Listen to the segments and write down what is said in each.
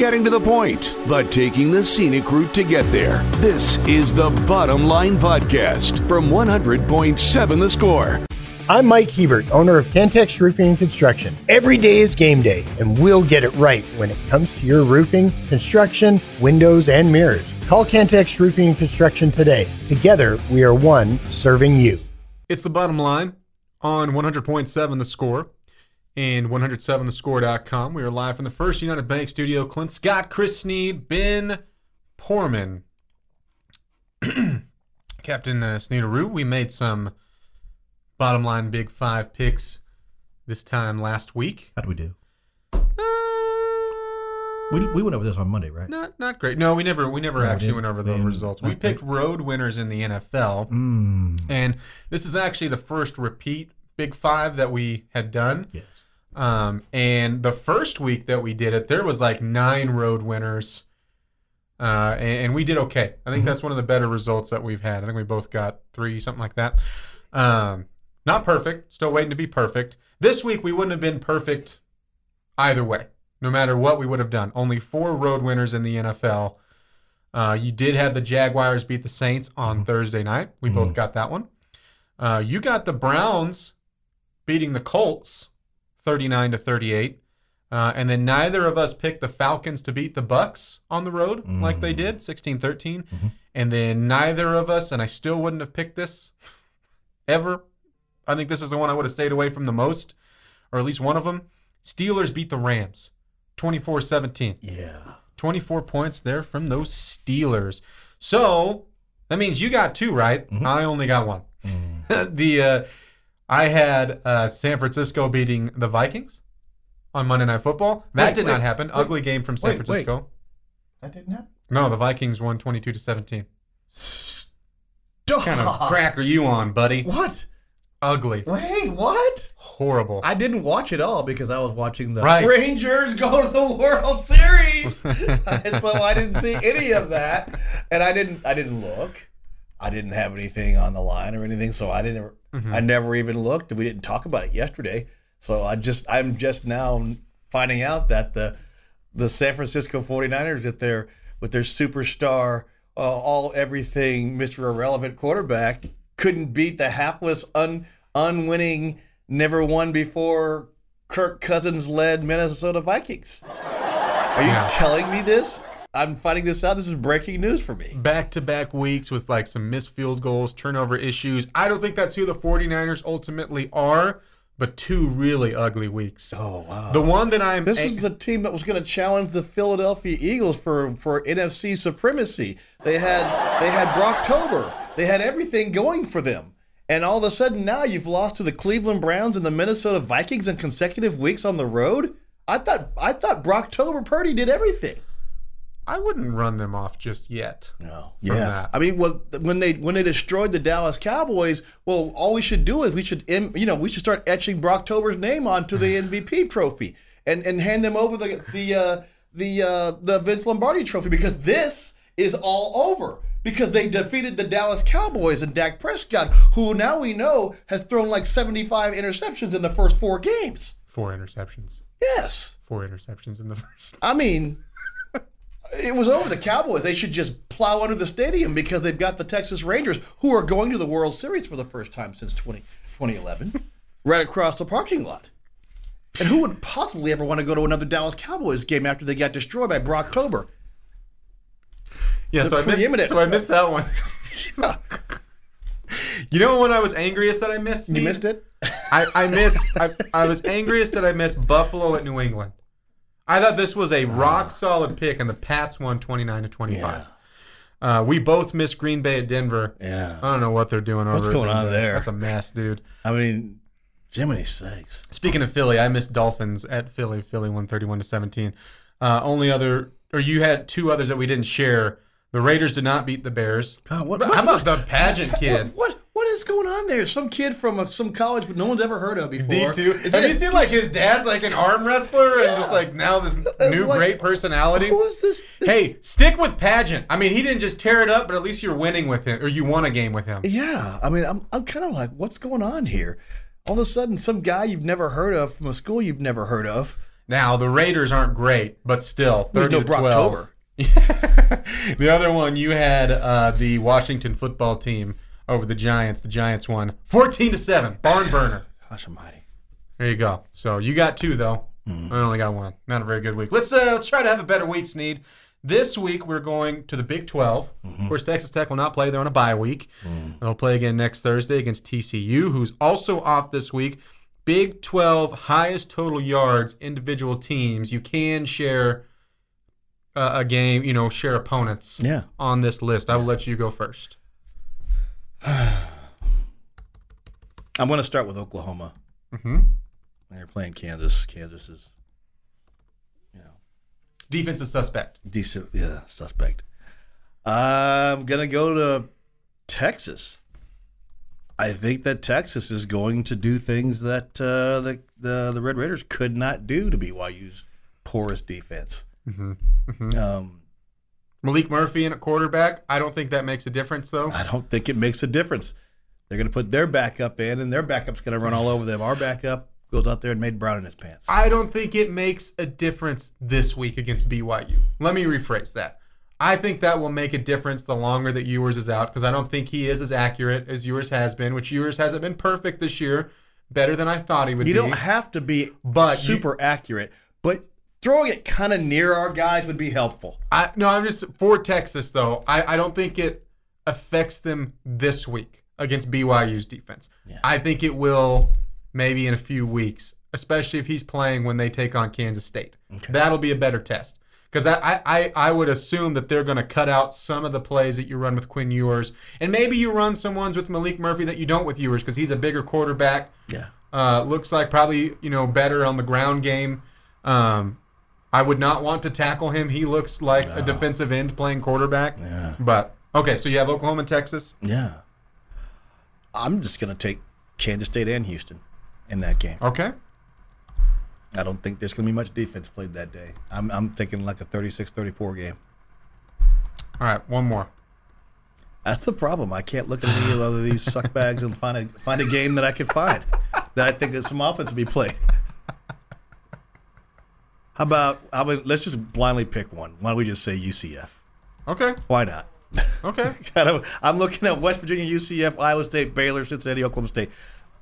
getting to the point, but taking the scenic route to get there. This is the Bottom Line Podcast from 100.7 The Score. I'm Mike Hebert, owner of Cantex Roofing and Construction. Every day is game day, and we'll get it right when it comes to your roofing, construction, windows, and mirrors. Call Cantex Roofing and Construction today. Together, we are one serving you. It's the bottom line on 100.7 The Score and 107thescore.com. We are live from the First United Bank studio. Clint Scott, Chris Snead, Ben Poorman. Captain uh, Sneederoo, we made some bottom line big five picks this time last week. How'd we do? Uh, We, we went over this on Monday, right? not not great. No, we never we never No, actually went over the didn't. results. We picked road winners in the NFL. Mm, And this is actually the first repeat Big Five that we had done. yes. Um, and the first week that we did it, there was like nine road winners. Uh, and, and we did okay. I think that's one of the better results that we've had. I think we both got three, something like that. Um, not perfect. Still waiting to be perfect. This week we wouldn't have been perfect either way, no matter what we would have done. Only four road winners in the NFL. Uh, you did have the Jaguars beat the Saints on Thursday night. We both got that one. Uh, you got the Browns beating the Colts 39 to 38. Uh, and then neither of us picked the Falcons to beat the Bucs on the road like they did 16 13. And then neither of us, and I still wouldn't have picked this ever. I think this is the one I would have stayed away from the most, or at least one of them. Steelers beat the Rams 24 17. Yeah. 24 points there from those Steelers. So that means you got two right. I only got one. the uh, I had uh, San Francisco beating the Vikings on Monday Night Football. That Wait, did wait, not happen. wait. Ugly game from San Wait, wait. Francisco. That didn't happen. No, the Vikings won 22 to 17. Stop. Kind of crack are you on, buddy? What? Ugly. Wait, what? Horrible. I didn't watch it all because I was watching the Right. Rangers go to the World Series, so I didn't see any of that, and I didn't. I didn't look. I didn't have anything on the line or anything, so I didn't. I never even looked. We didn't talk about it yesterday, so I just. I'm just now finding out that the the San Francisco 49ers with their with their superstar, uh, all everything, Mr. Irrelevant quarterback couldn't beat the hapless, un unwinning, never won before Kirk Cousins led Minnesota Vikings. Are you Yeah. telling me this? I'm finding this out. This is breaking news for me. Back to back weeks with like some missed field goals, turnover issues. I don't think that's who the 49ers ultimately are, but two really ugly weeks. Oh wow. The one that I'm This is the team that was going to challenge the Philadelphia Eagles for, for NFC supremacy. They had they had Brocktober. They had everything going for them. And all of a sudden now you've lost to the Cleveland Browns and the Minnesota Vikings in consecutive weeks on the road. I thought I thought Brocktober Purdy did everything. I wouldn't run them off just yet. No. Yeah. that. I mean, well, when they when they destroyed the Dallas Cowboys, well, all we should do is we should you know we should start etching Brocktober's name onto the MVP trophy and and hand them over the the uh, the uh, the Vince Lombardi trophy because this is all over because they defeated the Dallas Cowboys and Dak Prescott, who now we know has thrown like seventy five interceptions in the first four games. Four interceptions. Yes. Four interceptions in the first. I mean, it was over the Cowboys. They should just plow under the stadium because they've got the Texas Rangers, who are going to the World Series for the first time since 20, 2011, right across the parking lot. And who would possibly ever want to go to another Dallas Cowboys game after they got destroyed by Brocktober? Yeah, so I, missed, so I missed that one. you know when I was angriest that I missed? You missed it? I, I missed. I, I was angriest that I missed Buffalo at New England. I thought this was a rock solid pick, and the Pats won twenty nine to twenty five. Uh, we both missed Green Bay at Denver. Yeah. I don't know what they're doing over. There. What's going on there? That's a mess, dude. I mean, Jiminy sakes. Speaking of Philly, I missed Dolphins at Philly. Philly won 31 to 17. Uh, only other, or you had two others that we didn't share. The Raiders did not beat the Bears. God, what- what- how about what- the Bagent kid? What is going on there? Some kid from a, some college no one's ever heard of before. D two. Have it- you seen like his dad's like an arm wrestler and Yeah. just like now this It's new like- great personality? Who is this? Hey, stick with Bagent. I mean, he didn't just tear it up, but at least you're winning with him, or you won a game with him. Yeah, I mean, I'm I'm kind of like, what's going on here? All of a sudden, some guy you've never heard of from a school you've never heard of Now the Raiders aren't great, but still thirty no to twelve. The other one you had uh, the Washington football team over the Giants. The Giants won fourteen to seven. Barn burner. Gosh almighty. There you go. So you got two though. I only got one. Not a very good week. Let's uh, let's try to have a better week, Snead. This week we're going to the Big 12. Of course, Texas Tech will not play. They're on a bye week. They'll play again next Thursday against TCU, who's also off this week. Big 12 highest total yards individual teams. You can share uh, a game, you know, share opponents Yeah. on this list. I will let you go first. I'm going to start with Oklahoma. hmm They're playing Kansas. Kansas is, you know, Defensive suspect. decent. Yeah, suspect. I'm gonna go to Texas. I think that Texas is going to do things that uh, the, the the Red Raiders could not do to BYU's porous defense. Um, Maalik Murphy in a quarterback. I don't think that makes a difference, though. I don't think it makes a difference. They're going to put their backup in, and their backup's going to run all over them. Our backup goes out there and made brown in his pants. I don't think it makes a difference this week against BYU. Let me rephrase that. I think that will make a difference the longer that Ewers is out because I don't think he is as accurate as Ewers has been, which Ewers hasn't been perfect this year. Better than I thought he would You be. You don't have to be But you- super accurate, but throwing it kind of near our guys would be helpful. I no, I'm just for Texas though. I, I don't think it affects them this week against BYU's defense. Yeah. I think it will maybe in a few weeks, especially if he's playing when they take on Kansas State. That'll be a better test. Because I, I, I would assume that they're going to cut out some of the plays that you run with Quinn Ewers. And maybe you run some ones with Maalik Murphy that you don't with Ewers because he's a bigger quarterback. Yeah. Uh, looks like probably you know better on the ground game. Um, I would not want to tackle him. He looks like a defensive end playing quarterback. Yeah. But okay, so you have Oklahoma Texas. Yeah. I'm just going to take Kansas State and Houston in that game. Okay. I don't think there's going to be much defense played that day. I'm, I'm thinking like a 36 34 game. All right, one more. That's the problem. I can't look at any of these suck bags and find a find a game that I can find that I think is some offense to be played. How about how about let's just blindly pick one. Why don't we just say UCF? Okay. Why not? Okay. kind of. I'm looking at West Virginia, UCF, Iowa State, Baylor, Cincinnati, Oklahoma State.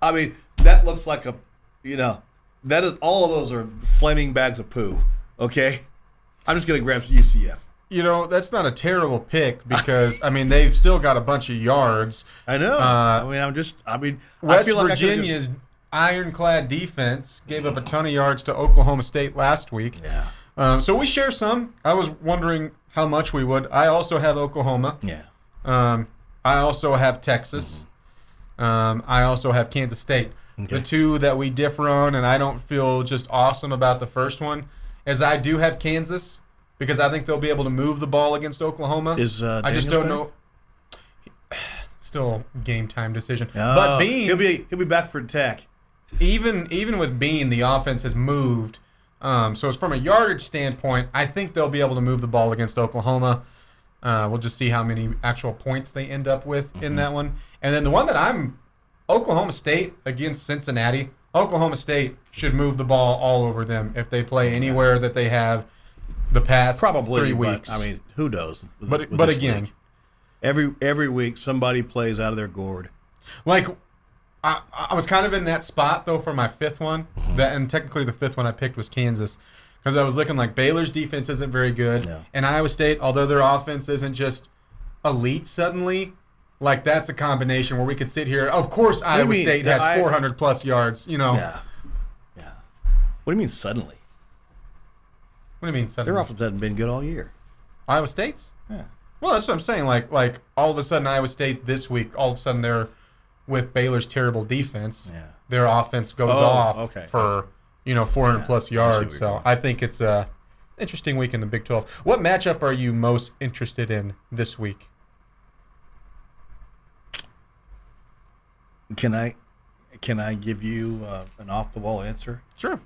I mean, that looks like a, you know, that is all of those are flaming bags of poo. Okay, I'm just gonna grab UCF. you know that's not a terrible pick because I mean they've still got a bunch of yards. I know. Uh, I mean, I'm just. I mean, I West feel like I Virginia's ironclad defense gave up a ton of yards to Oklahoma State last week. Yeah. Um, so we share some. I was wondering how much we would. I also have Oklahoma. Yeah. Um, I also have Texas. Um, I also have Kansas State. The two that we differ on, and I don't feel just awesome about the first one, is I do have Kansas because I think they'll be able to move the ball against Oklahoma. Is uh, I just don't know. Still game time decision. Oh, but Bean, he'll be he'll be back for attack. Even even with Bean, the offense has moved. Um, so it's from a yardage standpoint, I think they'll be able to move the ball against Oklahoma. Uh, we'll just see how many actual points they end up with Mm-hmm. in that one. And then the one that I'm Oklahoma State against Cincinnati. Oklahoma State should move the ball all over them if they play anywhere that they have the past Probably three but, weeks. I mean, who knows? with- but with but again, league. every every week somebody plays out of their gourd. Like, I, I was kind of in that spot though for my fifth one. That and technically the fifth one I picked was Kansas because I was looking like Baylor's defense isn't very good, Yeah. and Iowa State, although their offense isn't just elite suddenly. Like that's a combination where we could sit here. Of course, Iowa mean? State has I- 400 plus yards. You know, Yeah, yeah. What do you mean suddenly? what do you mean? Suddenly? Their offense hasn't been good all year. Iowa State's. Yeah. Well, that's what I'm saying. Like, like all of a sudden, Iowa State this week, all of a sudden they're with Baylor's terrible defense. Yeah. Their offense goes Oh, off okay. for you know 400 plus yards. where So going. I think it's a interesting week in the Big 12. What matchup are you most interested in this week? Can I can I give you uh, an off the wall answer? Sure.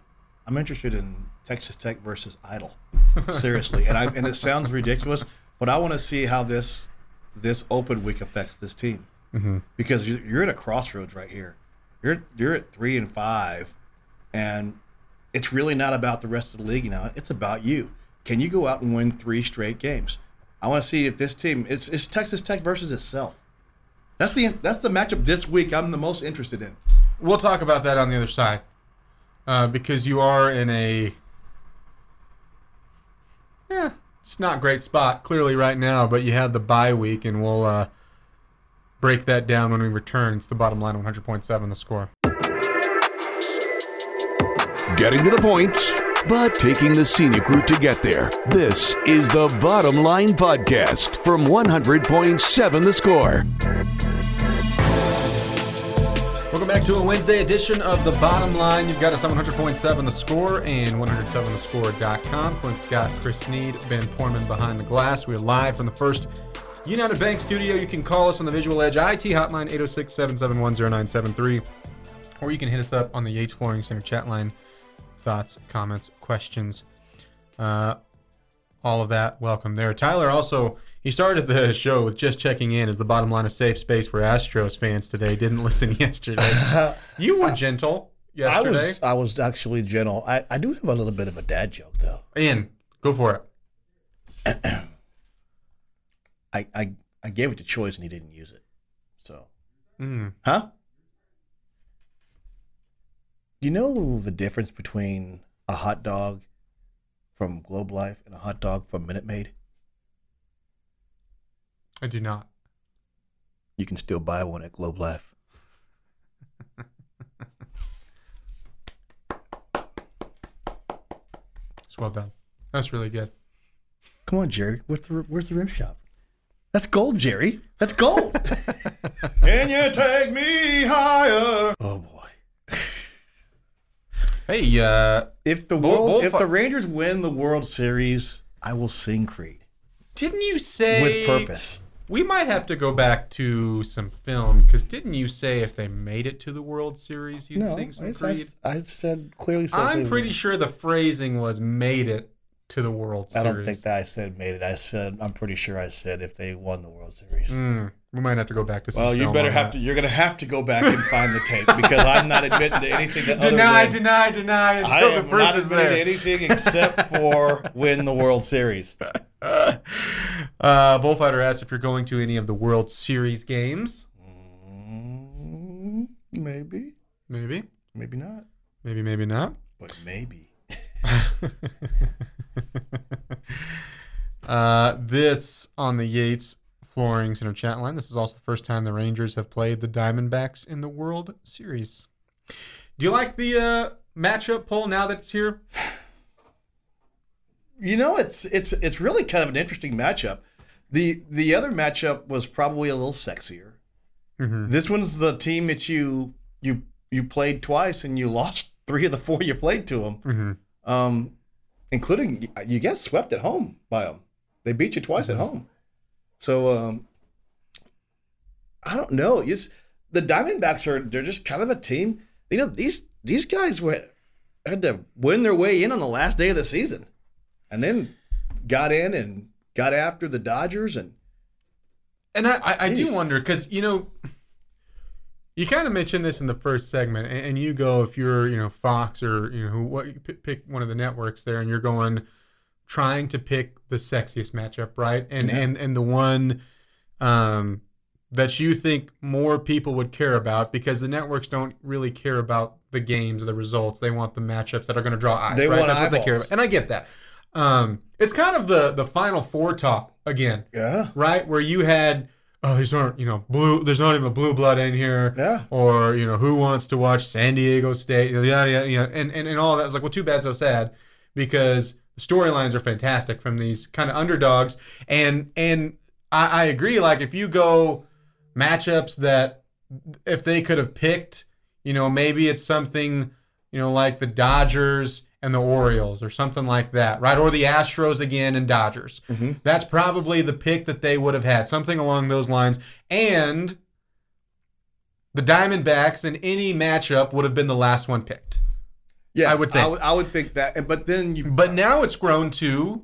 I'm interested in Texas Tech versus Idle. Seriously, and I and it sounds ridiculous, but I want to see how this this open week affects this team Mm-hmm. because you're, at a crossroads right here. You're you're at three and five, and it's really not about the rest of the league you now. It's about you. Can you go out and win three straight games? I want to see if this team it's it's Texas Tech versus itself. That's the that's the matchup this week. I'm the most interested in. We'll talk about that on the other side, uh, because you are in a yeah, it's not great spot clearly right now. But you have the bye week, and we'll uh, break that down when we return. It's the bottom line, 100.7 the score. Getting to the point, but taking the scenic route to get there. This is the Bottom Line Podcast from 100.7 The Score. Welcome back to a Wednesday edition of The Bottom Line. You've got us on 100.7 The Score and 107thescore.com. Clint Scott, Chris Snead, Ben Porman behind the glass. We're live from the first United Bank studio. You can call us on the Visual Edge IT hotline 806 771 0973, or you can hit us up on the Yates Flooring Center chat line. Thoughts, comments, questions, uh, all of that. Welcome there. Tyler also. He started the show with just checking in as the bottom line of safe space for Astros fans today. Didn't listen yesterday. You were gentle yesterday. I was I was actually gentle. I, I do have a little bit of a dad joke though. Ian, go for it. I I, I gave it to choice and he didn't use it. So Mm. huh? Do you know the difference between a hot dog from Globe Life and a hot dog from Minute Maid? I do not. You can still buy one at Globe Life. It's well done. That's really good. Come on, Jerry. Where's the where's the rim shop? That's gold, Jerry. That's gold. Can you take me higher? Oh boy. Hey, uh, If the Bull- world, if bullfi- the Rangers win the World Series, I will sing Creed didn't you say with purpose. We might have to go back to some film because didn't you say if they made it to the World Series, you'd No, sing some I, Creed? I, I said clearly. Said I'm pretty would. sure the phrasing was "made it to the World Series. I don't think that I said made it. I said I'm pretty sure I said if they won the World Series. Mm, we might have to go back to. Some Well, you better have that. to. You're gonna have to go back and find the tape because I'm not admitting to anything that Deny, other than, deny, deny I until the am proof not is admitting there. to anything except for win the World Series. uh, Bullfighter asks if you're going to any of the World Series games. Mm, maybe, Maybe, maybe not, maybe, maybe not. but maybe. uh, this on the Yates Flooring Center chat line. This is also the first time the Rangers have played the Diamondbacks in the World Series. Do you like the uh, matchup poll now that it's here? You know, it's it's it's really kind of an interesting matchup. the The other matchup was probably a little sexier. Mm-hmm. This one's the team that you you you played twice and you lost three of the four you played to them, Mm-hmm. um, including you get swept at home by them. They beat you twice Mm-hmm. at home. So um, I don't know. It's, the Diamondbacks are they're just kind of a team. You know these these guys were, had to win their way in on the last day of the season, and then got in and got after the Dodgers and And I, I, I do wonder because you know, you kind of mentioned this in the first segment, and, and you go if you're you know Fox or you know who what you pick, pick one of the networks there, and you're going trying to pick the sexiest matchup, right? And Yeah. and and the one um, that you think more people would care about because the networks don't really care about the games or the results. They want the matchups that are going to draw eyes. They right? want That's what they care eyeballs. about, and I get that. Um, it's kind of the the final four talk again yeah right? Where you had, oh, these aren't, you know, blue. There's not even a blue blood in here, yeah or you know, who wants to watch San Diego State? Yeah, yeah, yeah, and and and all that. I was like, well, too bad, so sad, because the storylines are fantastic from these kind of underdogs, and and I, I agree. Like if you go matchups that if they could have picked, you know, maybe it's something, you know, like the Dodgers and the Orioles or something like that, right? Or the Astros again and Dodgers. Mhm. That's probably the pick that they would have had, something along those lines. And the Diamondbacks in any matchup would have been the last one picked. yeah. I would think. I would, I would think that, but then you But now it's grown to,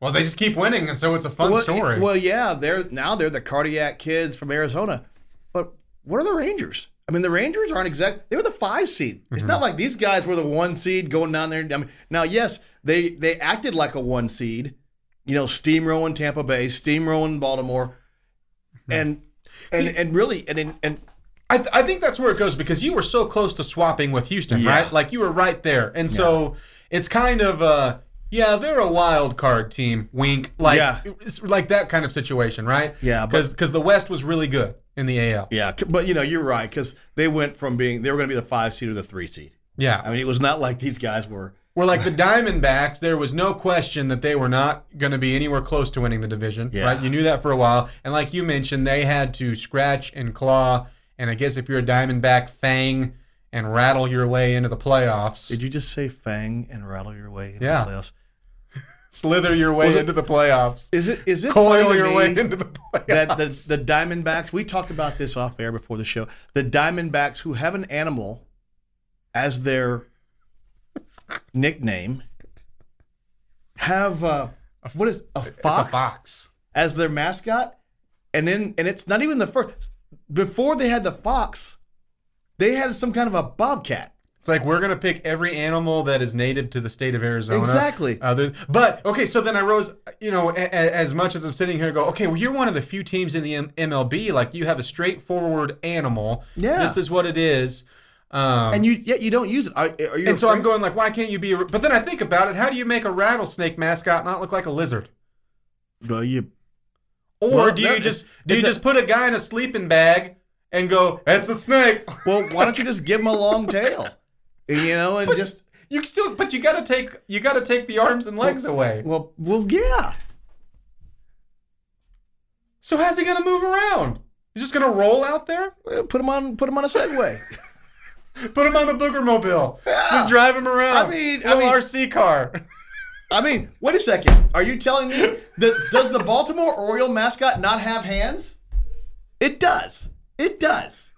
well, they just keep winning, and so it's a fun well, story. Well, yeah, they're now they're the cardiac kids from Arizona. But what are the Rangers? I mean, the Rangers aren't exact. They were the five seed. It's not like these guys were the one seed going down there. I mean, now, yes, they they acted like a one seed. You know, steamrolling Tampa Bay, steamrolling Baltimore, and and and really and and, I, th- I think that's where it goes because you were so close to swapping with Houston, Yeah. right? Like you were right there, and so it's kind of uh yeah, they're a wild card team. Wink, like Yeah. like that kind of situation, right? Yeah, but- because the West was really good in the AL. yeah, but you know, you're right because they went from being they were going to be the five seed or the three seed. Yeah, I mean, it was not like these guys were. Were like the Diamondbacks, there was no question that they were not going to be anywhere close to winning the division, Yeah. right? You knew that for a while, and like you mentioned, they had to scratch and claw, and I guess if you're a Diamondback, fang and rattle your way into the playoffs. Did you just say fang and rattle your way into Yeah. the playoffs? Slither your way it- into the playoffs, Is it is it coil your way into the playoffs. that the the Diamondbacks? We talked about this off air before the show. The Diamondbacks, who have an animal as their nickname, have uh, what is a it's fox, a fox. as their mascot, and then and it's not even the first. Before they had the fox, they had some kind of a bobcat. It's like we're gonna pick every animal that is native to the state of Arizona. Exactly. Other, but okay, so then I rose. You know, a, a- as much as I'm sitting here, go okay. Well, you're one of the few teams in the M- MLB. Like you have a straightforward animal. Yeah. This is what it is. Um, And you yet you don't use it. Are, are you and so I'm going like, why can't you be? A, but then I think about it. How do you make a rattlesnake mascot not look like a lizard? Well, you Or Well, do no, you just do you a- just put a guy in a sleeping bag and go, "That's a snake"? well, why don't you just give him a long tail, you know, and just You still, but you got to take you got to take the arms and legs away. well, well, yeah. So how's he gonna move around? He's just gonna roll out there? Well, Put him on, put him on a Segway. Put him on the booger mobile. Just drive him around. I mean- I mean- RC car. I mean, wait a second. Are you telling me that does the Baltimore Oriole mascot not have hands? It does. It does.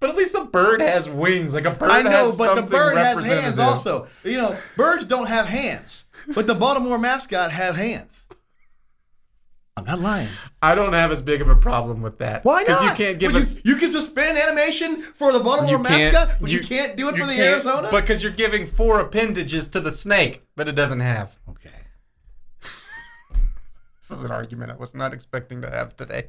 But at least a bird has wings. Like a bird. I know, but the bird has hands also. You know, birds don't have hands, but the Baltimore mascot has hands. I'm not lying. I don't have as big of a problem with that. Why not? Because you can't give But us. You, you can suspend animation for the Baltimore mascot, but you, can't do it for the Arizona. Because you're giving four appendages to the snake that it doesn't have. okay. This is an argument I was not expecting to have today.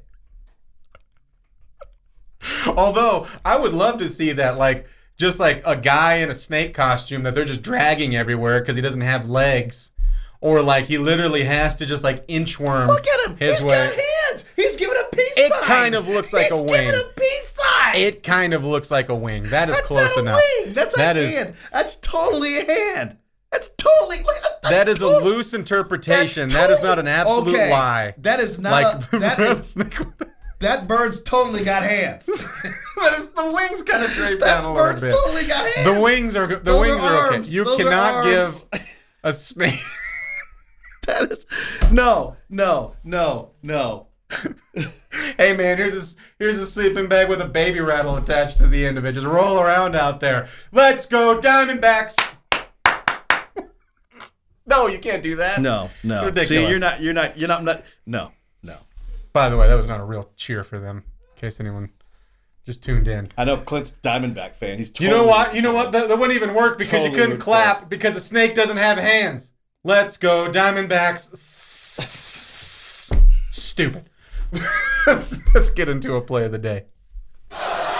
Although I would love to see that, like, just like a guy in a snake costume that they're just dragging everywhere because he doesn't have legs, or like he literally has to just like inchworm. Look at him. His He's way. got hands. He's giving a peace It sign. kind of looks like He's a giving wing. a peace sign. It kind of looks like a wing. That is That's close a enough. Wing. That's a That is- hand. That's totally a hand. That's totally. That's That is a loose interpretation. That is not an absolute okay. lie. That is not. Like a, that is. That bird's totally got hands. That is the wings kind of draped that down a little bit. totally got hands. The wings are the Those wings are, okay. You Those cannot give a snake. That is no, no, no, no. hey man, here's a here's a sleeping bag with a baby rattle attached to the end of it. Just roll around out there. Let's go Diamondbacks. no, you can't do that. No, no. Ridiculous. See, you're not. You're not. You're not. not no, no. By the way, that was not a real cheer for them. In case anyone just tuned in. I know Clint's Diamondback fan. He's. You know what? You know what? That, that wouldn't even work because you couldn't would clap because a snake doesn't have hands. Let's go, Diamondbacks. Stupid. let's, let's get into a play of the day.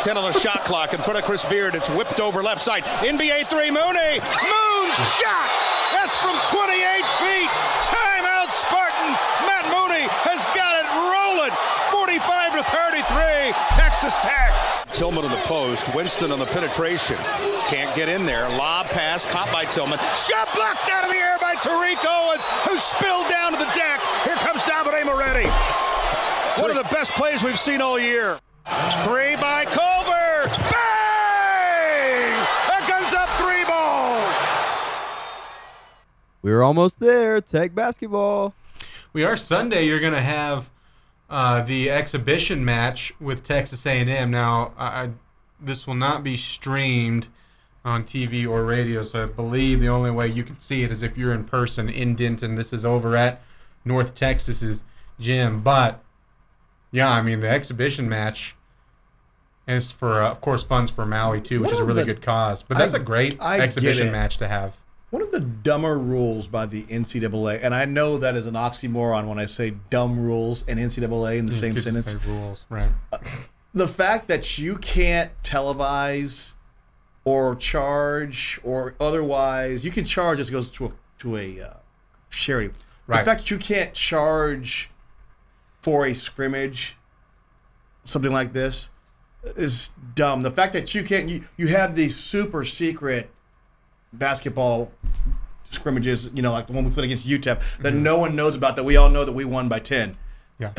10 on the shot clock in front of Chris Beard. It's whipped over left side. NBA three, Mooney. Moon shot. That's from 28 feet. Timeout, Spartans. Matt Mooney has got it rolling. 45 to 33. Texas Tech. Tillman in the post. Winston on the penetration. Can't get in there. Lob pass caught by Tillman. Shot blocked out of the air by Tariq Owens, who spilled down to the deck. Here comes Davide Moretti. One of the best plays we've seen all year. Three by Culver. Bang! That goes up three ball. We are almost there. Tech basketball. We are Sunday. You're going to have uh, the exhibition match with Texas A&M. Now, I, I, this will not be streamed on TV or radio, so I believe the only way you can see it is if you're in person in Denton. This is over at North Texas's gym, but Yeah, I mean the exhibition match is for, uh, of course, funds for Maui too, which is a really the- good cause. But that's I- a great exhibition match to have. One of the dumber rules by the NCAA, and I know that is an oxymoron when I say dumb rules and NCAA in the same You just sentence. say rules, right? The fact that you can't televise or charge or otherwise, you can charge as it goes to a to a uh, charity. The fact that you can't charge for a scrimmage, something like this, is dumb. The fact that you can't, you, you have these super secret basketball scrimmages, you know, like the one we played against UTEP, that mm-hmm. no one knows about, that we all know that we won by 10. Yeah.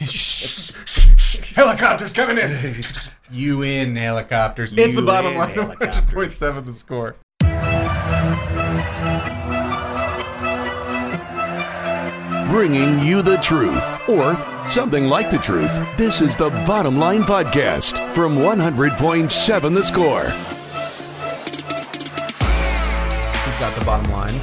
helicopters coming in. you in helicopters. it's the bottom line. helicopters. Point seven the score. Bringing you the truth, or something like the truth. This is the Bottom Line Podcast from 100.7 The Score. We've got the bottom line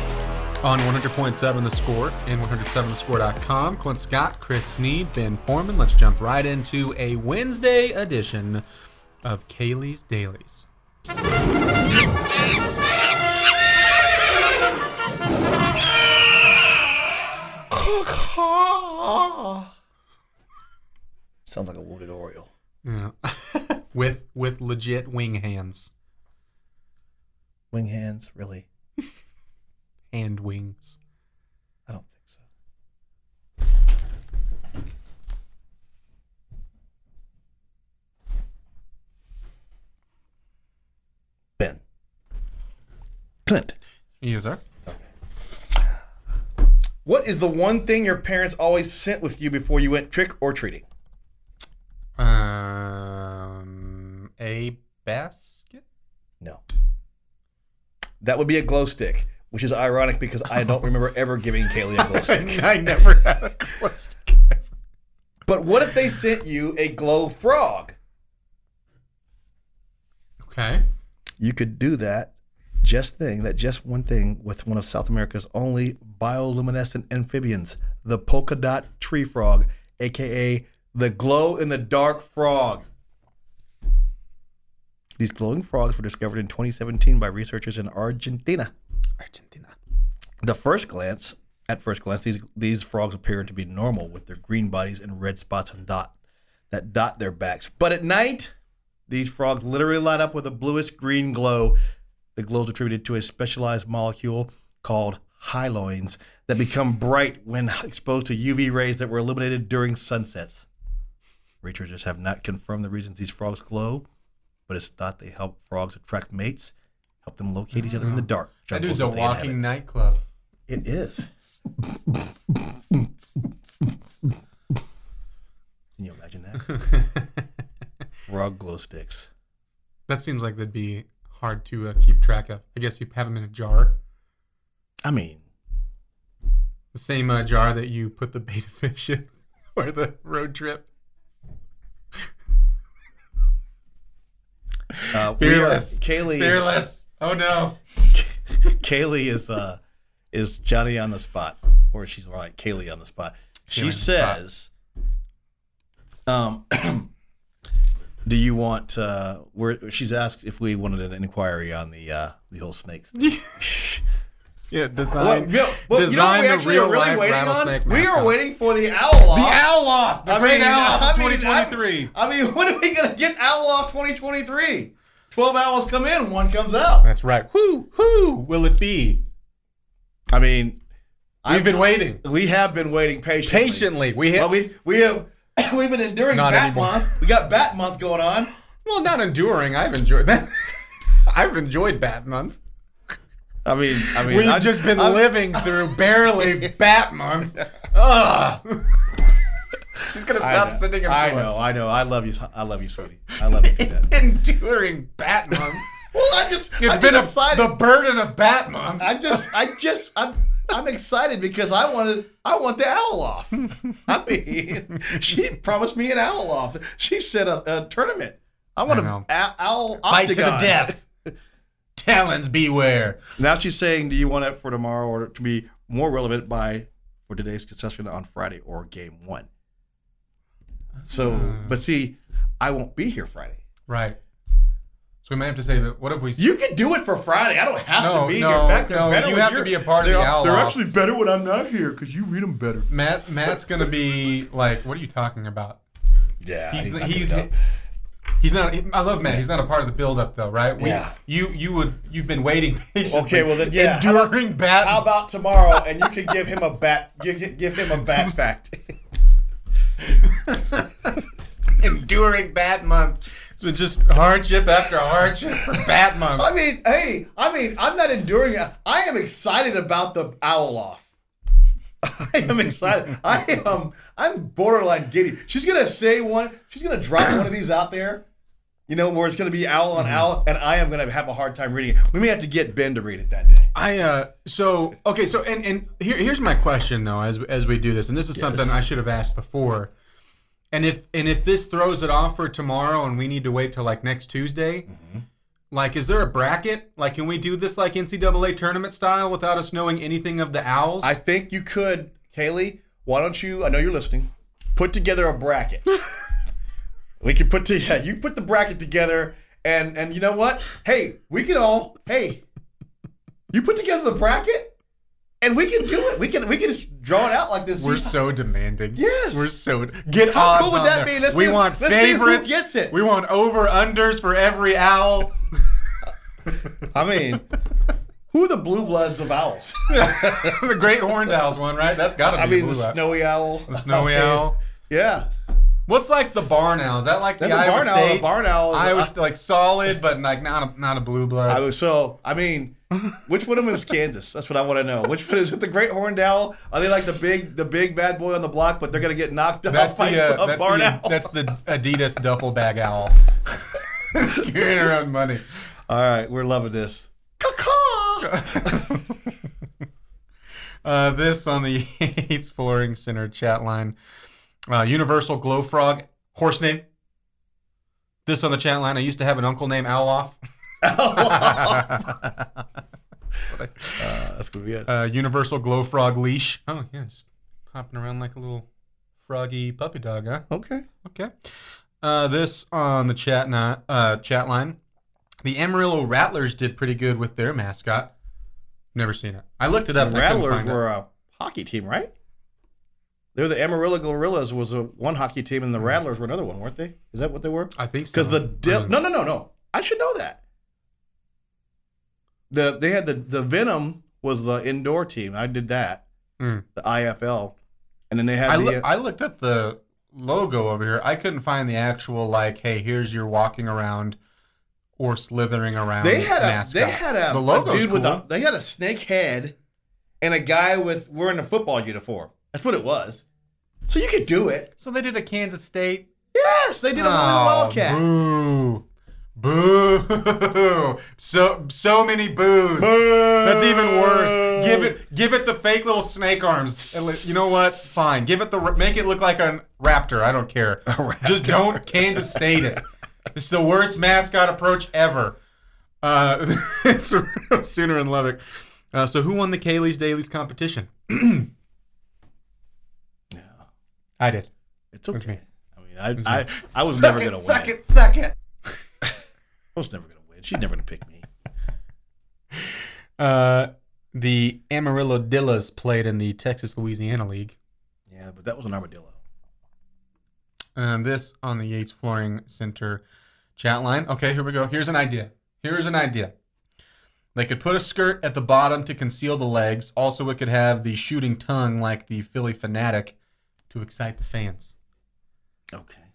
on 100.7 The Score and 107thescore.com. Clint Scott, Chris Snead, Ben Porman. Let's jump right into a Wednesday edition of Kailey's Dailies. Sounds like a wounded Oriole. Yeah. with with legit wing hands. Wing hands, really? Hand wings. I don't think so. Ben. Clint. Yes, sir. What is the one thing your parents always sent with you before you went trick or treating? Um, a basket. No. That would be a glow stick, which is ironic because I don't oh. remember ever giving Kailey a glow stick. I never had a close. But what if they sent you a glow frog? Okay. You could do that just thing, that just one thing with one of South America's only bioluminescent amphibians, the polka dot tree frog, aka the glow in the dark frog. These glowing frogs were discovered in 2017 by researchers in Argentina. Argentina. The first glance, at first glance, these these frogs appear to be normal with their green bodies and red spots on dot that dot their backs. But at night, these frogs literally light up with a bluish green glow. The glow is attributed to a specialized molecule called hyloins that become bright when exposed to UV rays that were illuminated during sunsets. Researchers have not confirmed the reasons these frogs glow, but it's thought they help frogs attract mates, help them locate each other in the dark. That dude's a that they inhabit. walking nightclub. It is. Can you imagine that? Frog glow sticks. That seems like that'd be hard to uh, keep track of. I guess you have them in a jar. I mean, The same uh, jar that you put the betta fish in for the road trip. Uh, we are- Fearless. Kailey. Fearless. Oh no. Kailey is uh is Johnny on the spot, or she's like Kailey on the spot. She Kailey the spot. says, um. Do you want? Uh, where she's asked if we wanted an inquiry on the uh, the whole snakes. Yeah, design. Well, well, you know what we actually are really waiting on? We are waiting for the owl off. The owl off. The I great mean, owl off I mean, 2023. I mean, when are we gonna get owl off 2023? Twelve owls come in, one comes out. That's right. Who who will it be? I mean, We've been waiting we have been waiting patiently. patiently. We Well, have we we have we've been enduring Bat anymore. Month. We got Bat Month going on. well, not enduring. I've enjoyed that. I've enjoyed Bat Month. I mean, I mean, We've I- just been I'm- living through barely Bat Month. Ugh. She's gonna stop sending him. to I us. know, I know. I love you. I love you, sweetie. I love you. for enduring Bat Month. well, I just It's I'm been a, just excited. the burden of Bat Month. I just, I just, I'm, I'm excited because I wanted, I want the owl off. I mean, she promised me an owl off. She said a, a tournament. I want I an know. owl Fight to the octagon. death. Talons beware. Now she's saying, do you want it for tomorrow or to be more relevant by for today's discussion on Friday or game one? So, uh. but see, I won't be here Friday. Right. So we may have to say that. What if we? You can do it for Friday. I don't have No, to be no, here. In fact, they're no, better you when have to be a part of the owl They're off. actually better when I'm not here because you read them better. Matt Matt's gonna be like, what are you talking about? Yeah, He's not he's gonna he's not. I love Matt. He's not a part of the build-up though, right? We, Yeah. You you would you've been waiting patiently. Okay, well then, yeah. How about- Enduring bat. How about tomorrow and you can give him a bat give, give him a bat fact. enduring bat month? It's been just hardship after hardship for bat month. I mean, hey, I mean, I'm not enduring it. I am excited about the owl off. I am excited. I am I'm borderline giddy. She's gonna say one, she's gonna drop one of these out there, you know, where it's gonna be owl on owl, and I am gonna have a hard time reading it. We may have to get Ben to read it that day. I uh so okay so and and here, here's my question though as as we do this and this is something I should have asked before, and if and if this throws it off for tomorrow and we need to wait till like next Tuesday, like is there a bracket like can we do this like NCAA tournament style without us knowing anything of the owls? I think you could, Kailey. Why don't you? I know you're listening. Put together a bracket. we could put to yeah, you put the bracket together, and and you know what? Hey, we can all hey, you put together the bracket, and we can do it. We can we can just draw it out like this. We're so demanding. Yes. we're so get How cool would that there. be? Let's we see- want let's see who gets it. We want over unders for every owl. I mean, who are the blue bloods of owls? the great horned owls one, right? That's got to be. I mean, the blue owl. snowy owl. The snowy owl. Yeah, What's like the barn owl? Is that like the a Iowa barn owl. State? A barn owl is- Iowa State, like solid, but like not a, not a blue blood. I was so. I mean, which one of them is Kansas? That's what I want to know. Which one is it? The Great Horned Owl? Are they like the big, the big bad boy on the block, but they're gonna get knocked that's off by the uh, some that's, barn the owl? that's the Adidas duffel bag owl. Carrying around money. All right, we're loving this. Uh, this on the Yates Flooring Center chat line. Uh, Universal Glow Frog horse name. This on the chat line. I used to have an uncle named Owloff. Uh, that's gonna be it. Uh, Universal Glow Frog leash. Oh yeah, just hopping around like a little froggy puppy dog, huh? Okay. Okay. Uh, this on the chat na- uh, chat line. The Amarillo Rattlers did pretty good with their mascot. Never seen it. I looked it up. I Rattlers find it. were a hockey team, right? They were the Amarillo Gorillas was a one hockey team, and the Rattlers were another one, weren't they? Is that what they were? I think so. Because the Dil- no no no no I should know that. The they had the the Venom was the indoor team. I did that. Mm. The IFL, and then they had I, the loo- I looked up the logo over here. I couldn't find the actual like, hey, here's your walking around or slithering around. they had a mascot. they had a, the a logo's dude with cool. a they had a snake head and a guy with wearing a football uniform. That's what it was. So you could do it. So they did a Kansas State. Yes, they did it with a Wildcat. Boo. Boo. So so many boos. That's even worse. Give it give it the fake little snake arms. You know what? Fine. Give it the make it look like a raptor. I don't care. Just don't Kansas State it. It's the worst mascot approach ever. Uh, Sooner in Lubbock. Uh, so who won the Kailey's Dailies competition? I did. It's okay. me. I mean, I I, I was never gonna win. Suck it, suck it. I was never gonna win. She's never gonna pick me. Uh, the Amarillo Dillas played in the Texas Louisiana League. Yeah, but that was an armadillo. And this on the Yates Flooring Center chat line. Okay, here we go. Here's an idea. Here's an idea. They could put a skirt at the bottom to conceal the legs. Also, it could have the shooting tongue like the Phillie Phanatic to excite the fans. Okay.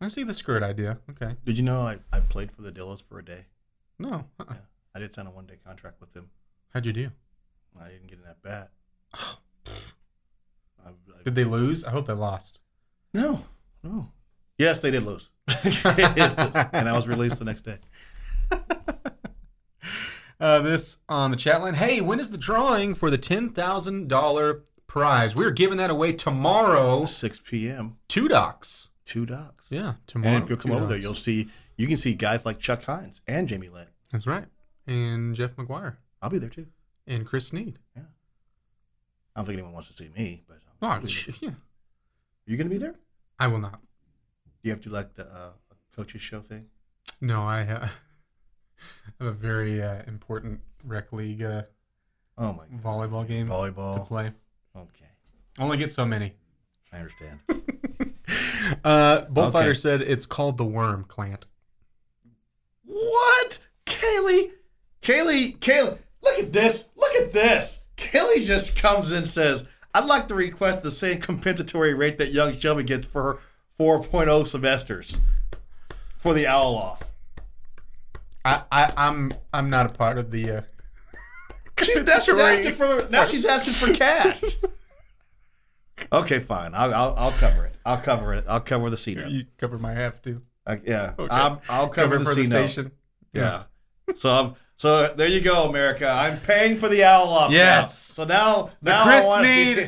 I see the skirt idea. Okay. Did you know I, I played for the Dillos for a day? No. Uh-uh. Yeah. I did sign a one day contract with them. How'd you do? I didn't get in that bat. I, I, Did they lose? I hope they lost. No, no. Yes, they did lose. and I was released the next day. Uh, this on the chat line. Hey, when is the drawing for the ten thousand dollar prize? We're giving that away tomorrow. 6 p.m. Two docs. Two docs. Yeah, tomorrow. And if you'll come over there, you'll see you can see guys like Chuck Hines and Jamie Lent. That's right. And Jeff McGuire I'll be there too. and Chris Snead. Yeah. I don't think anyone wants to see me, but Oh, I'll be sh- there. yeah. Are you gonna be there? I will not. Do you have to like the uh, coaches show thing. No, I uh, have a very uh, important rec league uh, Oh my god. volleyball game Volleyball to play. Okay, Only get so many. I understand. Uh, Bullfighter Okay. said it's called the worm clant. what, Kailey? Kailey, Kailey, look at this. Look at this. Kailey just comes and says, "I'd like to request the same compensatory rate that young Shelby gets for her 4.0 semesters for the owl off." I, I I'm I'm not a part of the. Uh, She's, now she's asking for now she's asking for cash. okay, fine. I'll, I'll I'll cover it. I'll cover it. I'll cover the C note. you cover my half too. Uh, yeah, Okay. I'm, I'll cover, Cover the for the station. Yeah. so I'm, so there you go, America. I'm paying for the owl off. now. Yes. So now The now I Chris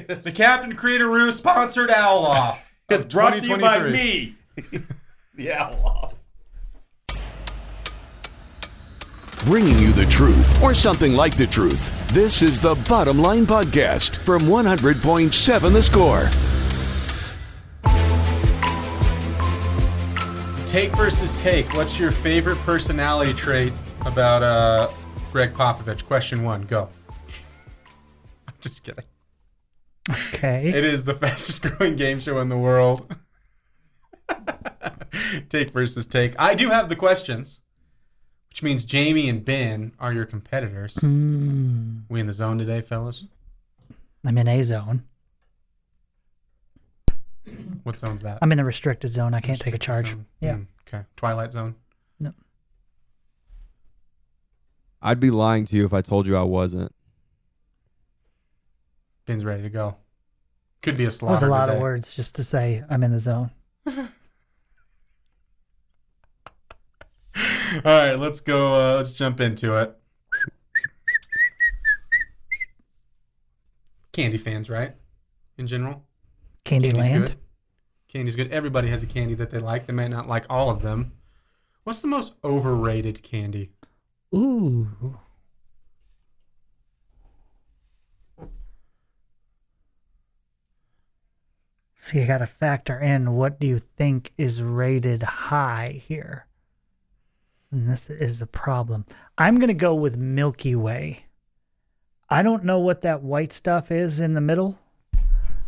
wanna- the Captain Creatoroo sponsored owl off. It's brought to you by me. the owl off. Bringing you the truth or something like the truth. This is the Bottom Line Podcast from 100.7 The Score. Take versus take. What's your favorite personality trait about uh, Gregg Popovich? Question one. Go. I'm just kidding. Okay. It is the fastest growing game show in the world. take versus take. I do have the questions, which means Jamie and Ben are your competitors. Hmm. We in the zone today, fellas? I'm in A zone. What zone's that? I'm in the restricted zone. I can't take a charge. Zone. Yeah. Hmm, okay. Twilight zone. No. I'd be lying to you if I told you I wasn't. Ben's ready to go. Could be a That was a lot today. of words just to say I'm in the zone. All right, let's go. Uh, let's jump into it. Candy fans, right? In general, Candyland. good. Candy's good. Everybody has a candy that they like. They may not like all of them. What's the most overrated candy? Ooh. So you got to factor in what do you think is rated high here. And this is a problem. I'm going to go with Milky Way. I don't know what that white stuff is in the middle,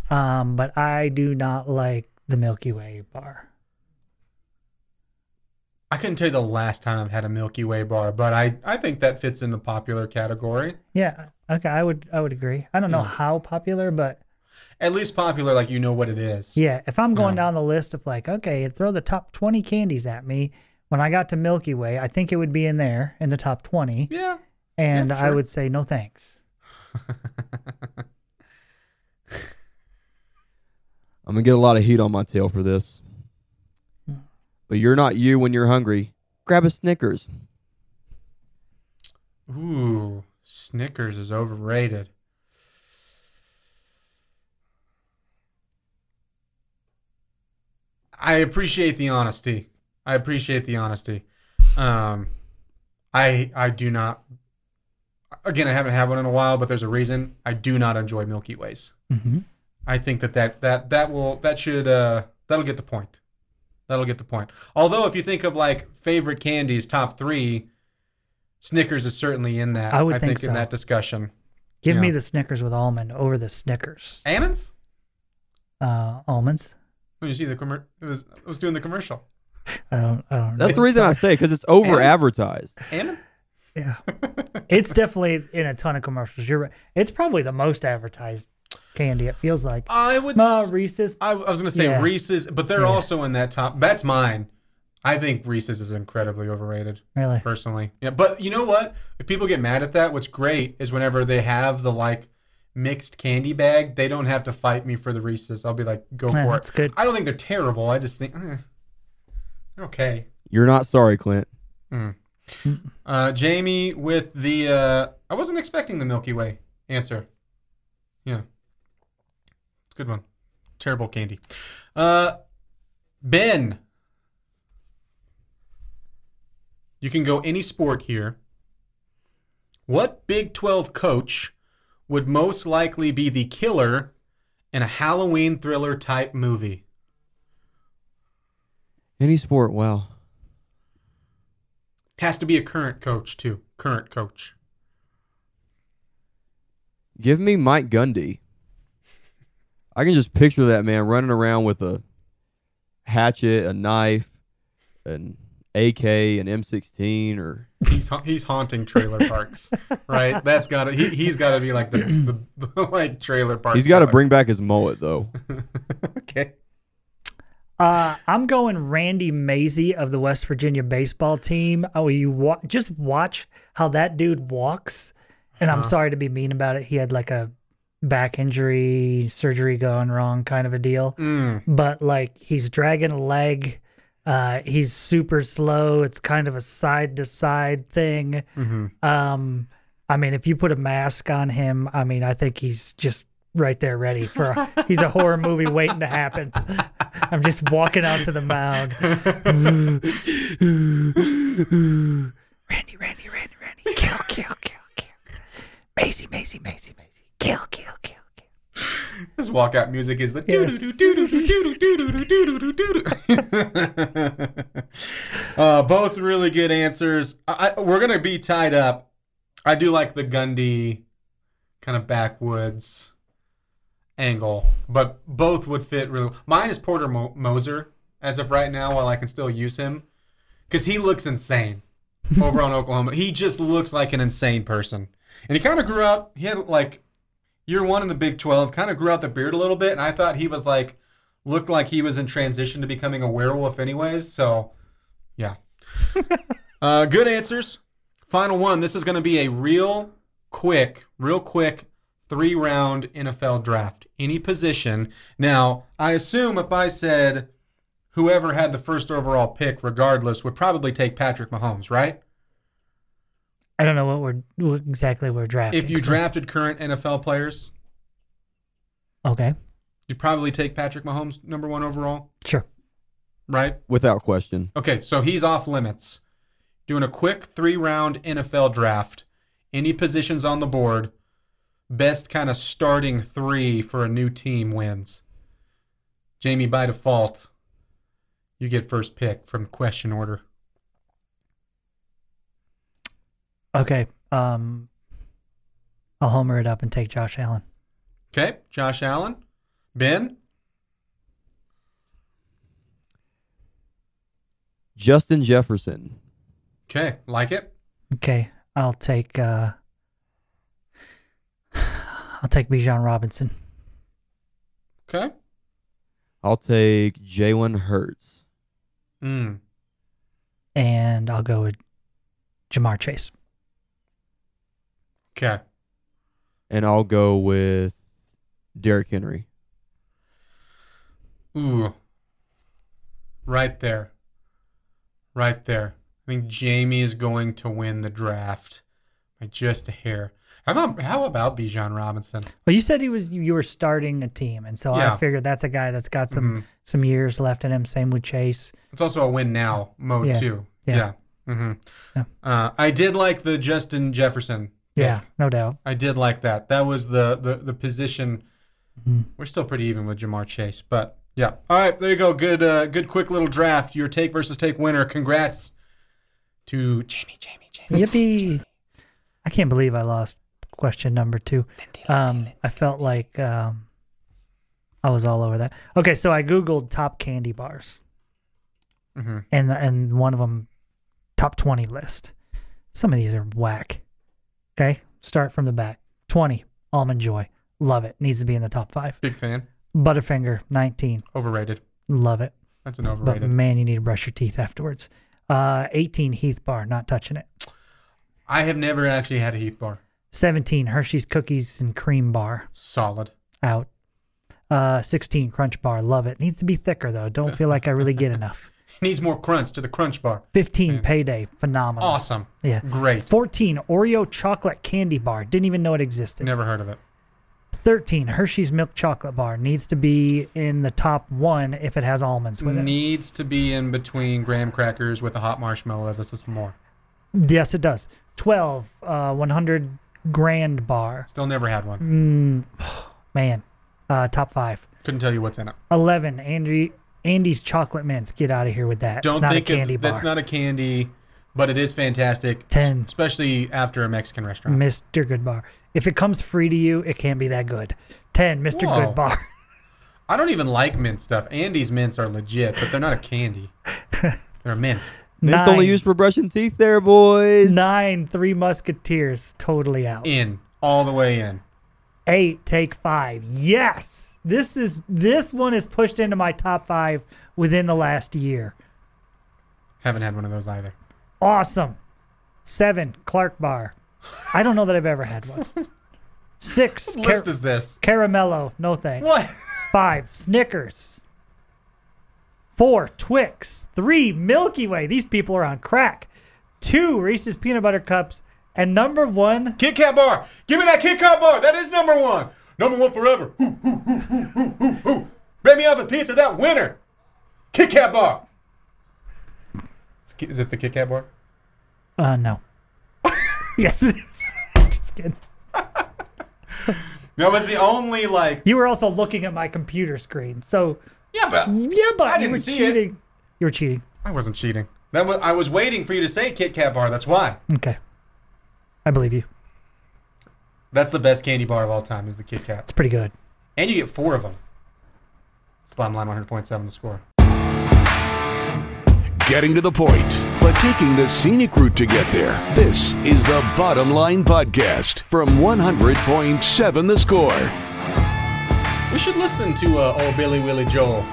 um, but I do not like the Milky Way bar. I couldn't tell you the last time I've had a Milky Way bar, but I, I think that fits in the popular category. Yeah, okay, I would I would agree. I don't know Yeah. how popular, but At least popular, like you know what it is. Yeah, if I'm going Yeah. down the list of like, okay, throw the top 20 candies at me, when I got to Milky Way, I think it would be in there in the top 20. Yeah. And yeah, I would say no thanks. I'm gonna get a lot of heat on my tail for this. Hmm. But you're not you when you're hungry. Grab a Snickers. Ooh, Snickers is overrated. I appreciate the honesty. I appreciate the honesty. Um, I I do not. Again, I haven't had one in a while, but there's a reason. I do not enjoy Milky Ways. Mm-hmm. I think that that that that will that should uh that'll get the point. That'll get the point. Although if you think of like favorite candies, top three, Snickers is certainly in that. I would I think think, so. in that discussion. Give me the Snickers with almond over the Snickers. Almonds? Uh, almonds. When you see the commer it was it was doing the commercial. I don't. I don't. That's know. the reason I say because it's over advertised. Almond? Yeah, it's definitely in a ton of commercials. You're right. It's probably the most advertised candy. It feels like. I would. Uh, s- Reese's. I, I was gonna say Yeah. Reese's, but they're Yeah. also in that top. That's mine. I think Reese's is incredibly overrated. Really. personally. Yeah, but you know what? If people get mad at that, what's great is whenever they have the like mixed candy bag, they don't have to fight me for the Reese's. I'll be like, go Yeah, for that's it. good. I don't think they're terrible. I just think eh, they're okay. You're not sorry, Clint. Uh, Jamie with the uh, I wasn't expecting the Milky Way answer. Yeah, it's a good one. Terrible candy. Uh, Ben, you can go any sport here. What Big 12 coach would most likely be the killer in a Halloween thriller type movie? Any sport, wow. Has to be a current coach too. Current coach. Give me Mike Gundy. I can just picture that man running around with a hatchet, a knife, an AK, an M16, or He's ha- he's haunting trailer parks, right? That's got to he he's got to be like the, the, the like trailer park. he's got to bring back his mullet though. okay. Uh, I'm going Randy Mazey of the West Virginia baseball team. Oh, you wa- just watch how that dude walks. And I'm sorry to be mean about it. He had like a back injury, surgery gone wrong kind of a deal. Mm. But like he's dragging a leg. Uh, he's super slow. It's kind of a side to side thing. Um, I mean, if you put a mask on him, I mean, I think he's just right there ready for. A, he's a horror movie waiting to happen. I'm just walking out to the mound. Randy, Randy, Randy, Randy, kill, kill, kill, kill. Mazey, Mazey, Mazey, Mazey, kill, kill, kill, kill. His walkout music is the Yes. uh, both really good answers. I, I- we're gonna be tied up. I do like the Gundy kind of backwoods angle, but both would fit really. Mine is Porter Mo- Moser as of right now, while I can still use him because he looks insane over on Oklahoma. He just looks like an insane person, and he kind of grew up. He had like year one in the Big 12, kind of grew out the beard a little bit, and I thought he was like, looked like he was in transition to becoming a werewolf, anyways. So, yeah. uh, good answers. Final one. This is going to be a real quick, real quick three round NFL draft. Any position. Now, I assume if I said whoever had the first overall pick, regardless, would probably take Patrick Mahomes, right? I don't know what we're what exactly we're drafting. If you so- drafted current NFL players, okay, you'd probably take Patrick Mahomes number one overall, sure. right? Without question. Okay, so he's off limits. Doing a quick three round NFL draft. Any positions on the board. Best kind of starting three for a new team wins. Jamie, by default, you get first pick from question order. Okay. Um, I'll homer it up and take Josh Allen. Okay, Josh Allen. Ben? Justin Jefferson. Okay, like it. Okay, I'll take. Uh, I'll take Bijan Robinson. Okay. I'll take Jalen Hurts. Mm. and I'll go with Ja'Marr Chase. Okay. And I'll go with Derrick Henry. Ooh. Right there. Right there. I think Jamie is going to win the draft by just a hair. How about how about Bijan Robinson? Well, you said he was you were starting a team, and so Yeah. I figured that's a guy that's got some Mhm. some years left in him. Same with Chase. It's also a win now mode Yeah. too. Yeah. Yeah. hmm Yeah. Uh, I did like the Justin Jefferson. Yeah, no doubt. I did like that. That was the the, the position. Mhm. We're still pretty even with Ja'Marr Chase, but yeah. All right, there you go. Good, uh, good, quick little draft. Your take versus take winner. Congrats to Jamie, Jamie, Jamie. Yippee! I can't believe I lost question number two. Um, I felt like um, I was all over that. Okay, so I googled top candy bars, Mhm. and and one of them top twenty list. Some of these are whack. Okay, start from the back. Twenty almond joy, love it. Needs to be in the top five. Big fan. Butterfinger nineteen, Overrated. love it. That's an But overrated. man, you need to brush your teeth afterwards. Uh, 18 Heath bar, not touching it. I have never actually had a Heath bar. 17 Hershey's cookies and cream bar, Solid. out. Uh, 16 Crunch bar, love it. Needs to be thicker though. Don't feel like I really get enough. Needs more crunch to the crunch bar. 15 Man. Payday, phenomenal. Awesome. Yeah. Great. 14 Oreo chocolate candy bar, didn't even know it existed. Never heard of it. 13 Hershey's milk chocolate bar needs to be in the top one if it has almonds with it. Needs to be in between graham crackers with a hot marshmallow as a system more. Yes, it does. 12 uh, 100 grand bar. Still never had one. Mm, man, Uh, top five. Couldn't tell you what's in it. 11. Andes, Andes chocolate mints. Get out of here with that. Don't it's not think a candy it, bar. that's not a candy, but it is fantastic. 10. especially after a Mexican restaurant. Mr. Good Bar. If it comes free to you, it can't be that good. 10. Mr. Whoa. Good Bar. I don't even like mint stuff. Andes mints are legit, but they're not a candy. they're a mint. It's only used for brushing teeth, there, boys. Nine. Three Musketeers. Totally out. In all the way in. Eight. Take five. Yes. This is this one is pushed into my top five within the last year. Haven't had one of those either. Awesome. Seven, Clark Bar. I don't know that I've ever had one. Six, What car- list is this? Caramello. No thanks. What? Five, Snickers. Four, Twix. Three, Milky Way. These people are on crack. Two, Reese's Peanut Butter Cups. And number one, Kit Kat bar. Give me that Kit Kat bar. That is number one. Number one forever. Bring me up a piece of that winner. Kit Kat bar. Is it the Kit Kat bar? uh, no. yes, it is. Just kidding. No, it's the only like. You were also looking at my computer screen. So, Yeah, but yeah, but I you didn't were see it. cheating. You were cheating. I wasn't cheating. That was I was waiting for you to say Kit Kat bar. That's why. Okay. I believe you. That's the best candy bar of all time. Is the Kit Kat, It's pretty good. and you get four of them. It's bottom line 100.7 the score. Getting to the point, but taking the scenic route to get there. This is the Bottom Line Podcast from 100.7 The Score. We should listen to uh, old Billy Willie Joel.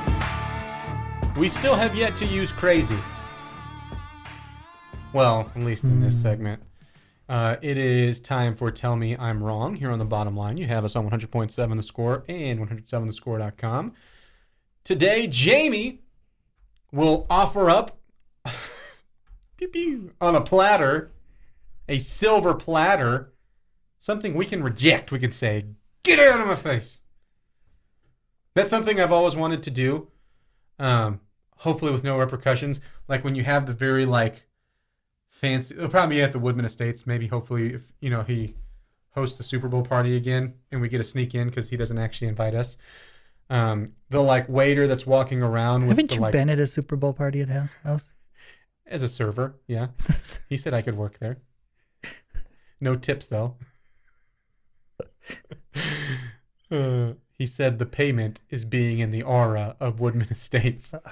We still have yet to use crazy. Well, at least in this segment. Uh, it is time for Tell Me I'm Wrong here on the bottom line. You have us on 100.7 The Score and 107thescore.com. Today, Jamie will offer up pew, pew, on a platter, a silver platter, something we can reject. We can say, Get out of my face. That's something I've always wanted to do. Um, hopefully with no repercussions. Like when you have the very like fancy it'll probably be at the Woodman Estates, maybe hopefully if you know he hosts the Super Bowl party again and we get to sneak in because he doesn't actually invite us. Um, the like waiter that's walking around with Haven't the you like been at a Super Bowl party at house? house? as a server, yeah. He said I could work there. No tips though. Uh, he said the payment is being in the aura of Woodman Estates.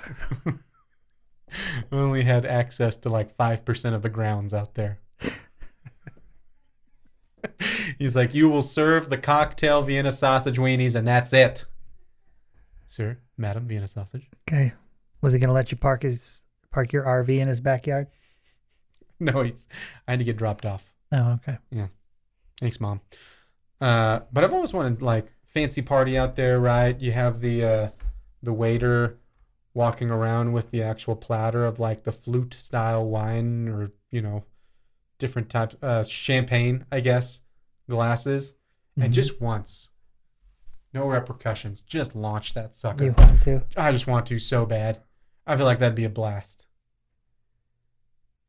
Only had access to like five percent of the grounds out there. He's like, you will serve the cocktail Vienna sausage weenies, and that's it. Sir, madam, Vienna sausage. okay. Was he going to let you park his park your RV in his backyard? No, he's, I had to get dropped off. Oh, okay. Yeah. Thanks, mom. Uh, but I've always wanted like fancy party out there, right? You have the uh, the waiter walking around with the actual platter of like the flute style wine or you know different types uh, champagne, I guess, glasses, and Mhm. just once, no repercussions, just launch that sucker. You want to? I just want to so bad. I feel like that'd be a blast.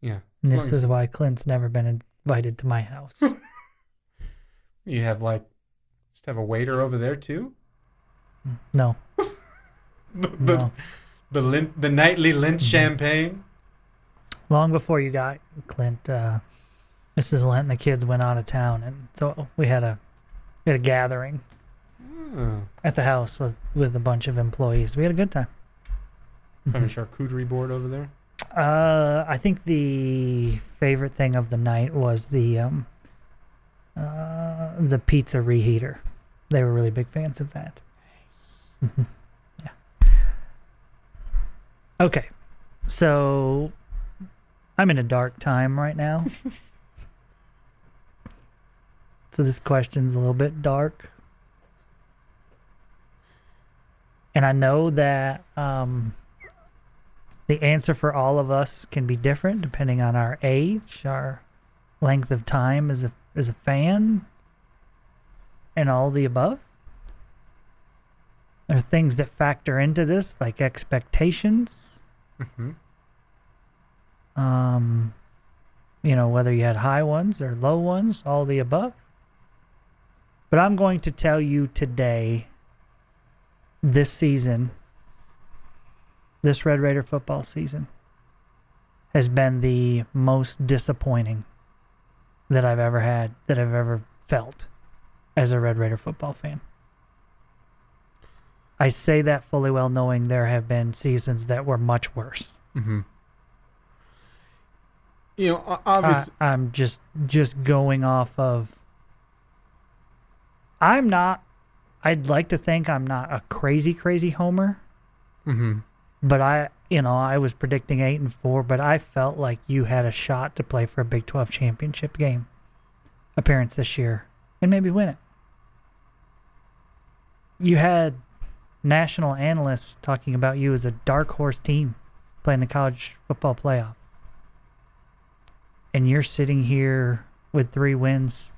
Yeah. And this is why Clint's never been invited to my house. you have like just have a waiter over there too. no, The the, no. the, lin- the nightly Lint champagne. Long before you got Clint, uh, Mrs. Lent and the kids went out of town, and so we had a we had a gathering Oh, at the house with with a bunch of employees. We had a good time. having a charcuterie board over there. Uh, I think the favorite thing of the night was the um, uh, the pizza reheater. They were really big fans of that. Mhm. yeah. Okay, so I'm in a dark time right now. so this question's a little bit dark. And I know that um, the answer for all of us can be different depending on our age, our length of time as a as a fan, and all the above. There are things that factor into this, like expectations. Mm-hmm. Um, you know, whether you had high ones or low ones, all the above. But I'm going to tell you today this season, this Red Raider football season, has been the most disappointing that I've ever had, that I've ever felt as a Red Raider football fan. I say that fully well knowing there have been seasons that were much worse. Mm-hmm. You know, obviously, I'm just just going off of. I'm not. I'd like to think I'm not a crazy crazy homer, hmm but I, you know, I was predicting eight and four, but I felt like you had a shot to play for a Big Twelve championship game appearance this year and maybe win it. You had national analysts talking about you as a dark horse team playing the college football playoff and you're sitting here with three wins,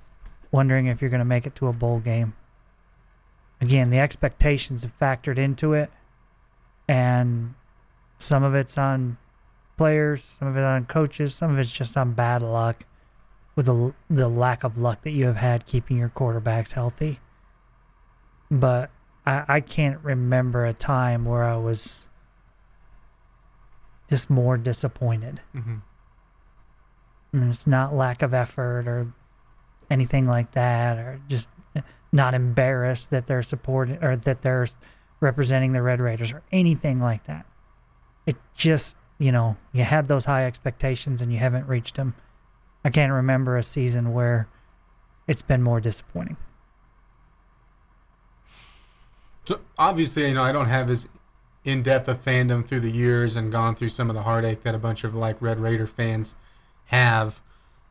wondering if you're going to make it to a bowl game. Again, the expectations have factored into it, and some of it's on players, some of it on coaches, some of it's just on bad luck with the the lack of luck that you have had keeping your quarterbacks healthy. But I, I can't remember a time where I was just more disappointed. hmm And it's not lack of effort or anything like that, or just not embarrassed that they're supporting or that they're representing the Red Raiders or anything like that. It just, you know, you had those high expectations and you haven't reached them. I can't remember a season where it's been more disappointing. So obviously, you know, I don't have as in depth of fandom through the years and gone through some of the heartache that a bunch of like Red Raider fans have.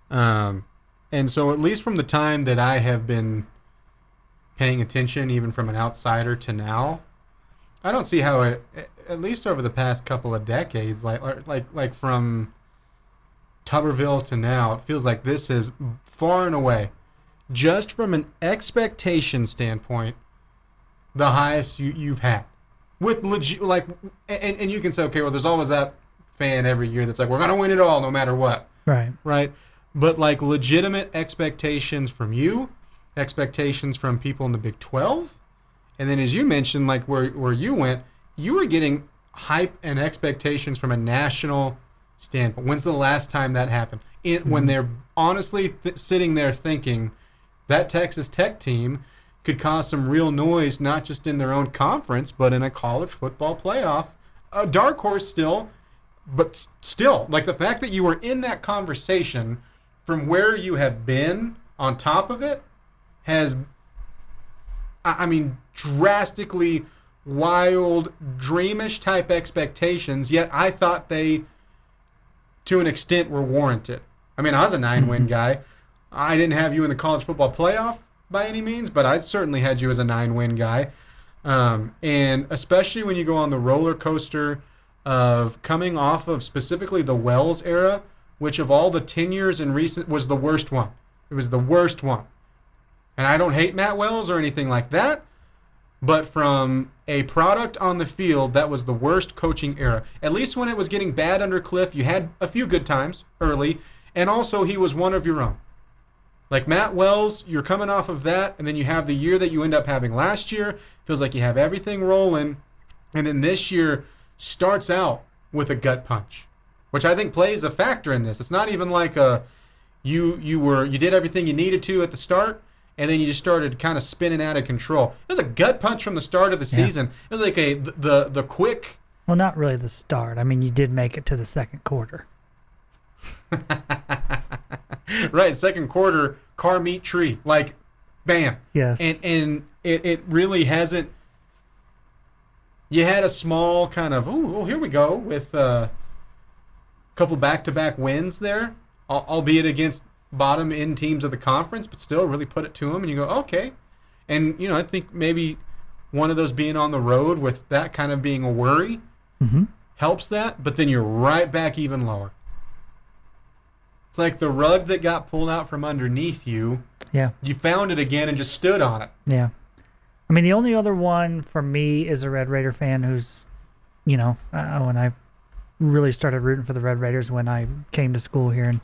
Um, and so, at least from the time that I have been paying attention, even from an outsider to now, I don't see how it, at least over the past couple of decades, like like like from Tuberville to now, it feels like this is far and away, just from an expectation standpoint, the highest you, you've had. With legit, like, and, and you can say, okay, well, there's always that fan every year that's like, we're gonna win it all, no matter what, Right. right? But like legitimate expectations from you, expectations from people in the Big Twelve, and then as you mentioned, like where where you went, you were getting hype and expectations from a national standpoint. When's the last time that happened? It, When mm-hmm. they're honestly th- sitting there thinking that Texas Tech team could cause some real noise, not just in their own conference, but in a college football playoff. A dark horse still, but still, like the fact that you were in that conversation from where you have been on top of it has, I I mean, drastically wild, dreamish type expectations, yet I thought they, to an extent, were warranted. I mean, I was a nine win guy. I didn't have you in the college football playoff by any means, but I certainly had you as a nine win guy. Um, and especially when you go on the roller coaster of coming off of specifically the Wells era, which of all the tenures in recent was the worst one. It was the worst one. And I don't hate Matt Wells or anything like that, but from a product on the field, that was the worst coaching era. At least when it was getting bad under Cliff, you had a few good times early, and also he was one of your own. Like Matt Wells, you're coming off of that, and then you have the year that you end up having last year. Feels like you have everything rolling, and then this year starts out with a gut punch, which I think plays a factor in this. It's not even like a you you were you did everything you needed to at the start, and then you just started kind of spinning out of control. It was a gut punch from the start of the Yeah. season. It was like a the the quick Well, not really the start. I mean, you did make it to the second quarter. right second quarter car meet tree like bam Yes. and and it, it really hasn't you had a small kind of oh, oh here we go with a couple back-to-back wins there albeit against bottom end teams of the conference but still really put it to them and you go okay and you know i think maybe one of those being on the road with that kind of being a worry Mhm. helps that but then you're right back even lower it's like the rug that got pulled out from underneath you yeah. you found it again and just stood on it Yeah. I mean, the only other one for me is a Red Raider fan who's, you know, uh, when I really started rooting for the Red Raiders when I came to school here in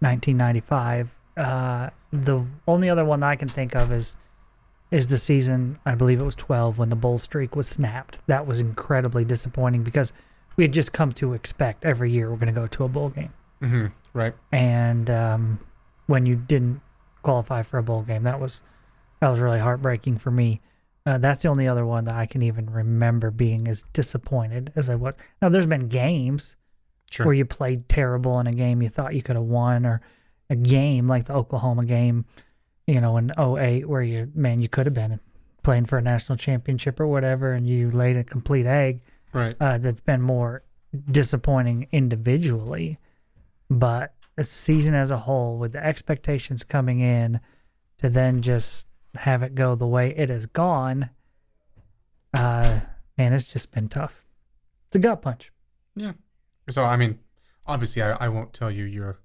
1995. Uh, the only other one that I can think of is is the season, I believe it was 12, when the bowl streak was snapped. That was incredibly disappointing because we had just come to expect every year we're going to go to a bowl game. hmm Right. And um, when you didn't qualify for a bowl game, that was that was really heartbreaking for me. Uh, that's the only other one that I can even remember being as disappointed as I was. Now, there's been games Sure. where you played terrible in a game you thought you could have won, or a game like the Oklahoma game, you know, in 08, where you, man, you could have been playing for a national championship or whatever, and you laid a complete egg. Right. Uh, that's been more disappointing individually, but a season as a whole, with the expectations coming in, to then just have it go the way it has gone, uh, man, it's just been tough. It's a gut punch. Yeah. So I mean, obviously, I, I won't tell you you're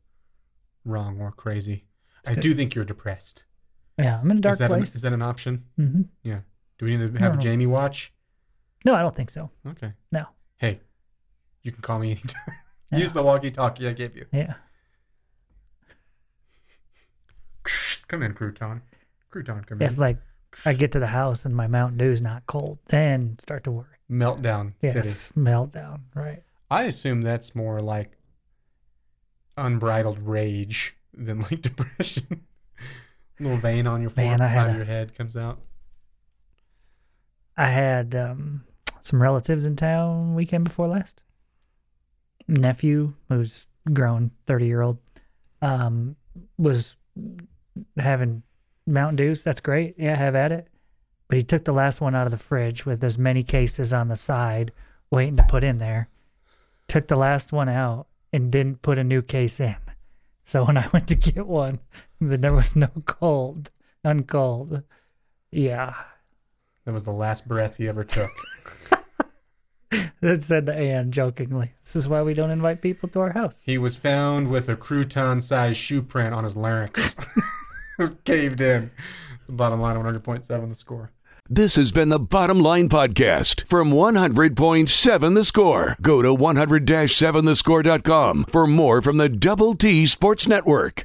wrong or crazy. I good. do think you're depressed. Yeah, I'm in a dark is that an, place. is that an option? hmm Yeah. Do we need to have No. a Jamie watch? No, I don't think so. Okay. No. Hey, you can call me anytime. Yeah. Use the walkie-talkie I gave you. Yeah. Come in, crouton. Crouton, come in. If like I get to the house and my Mountain Dew's not cold, then start to worry. Meltdown city. Yes, meltdown. Right. I assume that's more like unbridled rage than like depression. little vein on your Man, forehead, side of your head comes out. I had um, some relatives in town weekend before last. Nephew, who's grown, thirty year old, um, was having Mountain Dews. That's great. Yeah, have at it. But he took the last one out of the fridge with as many cases on the side, waiting to put in there. Took the last one out and didn't put a new case in. So when I went to get one, there was no cold, none cold. Yeah, That was the last breath he ever took. That said to Anne jokingly. This is why we don't invite people to our house. he was found with a crouton-sized shoe print on his larynx. it was caved in. The bottom line, 100.7 the score. This has been the Bottom Line Podcast from 100.7 The Score. Go to 100-7thescore.com for more from the Double T Sports Network.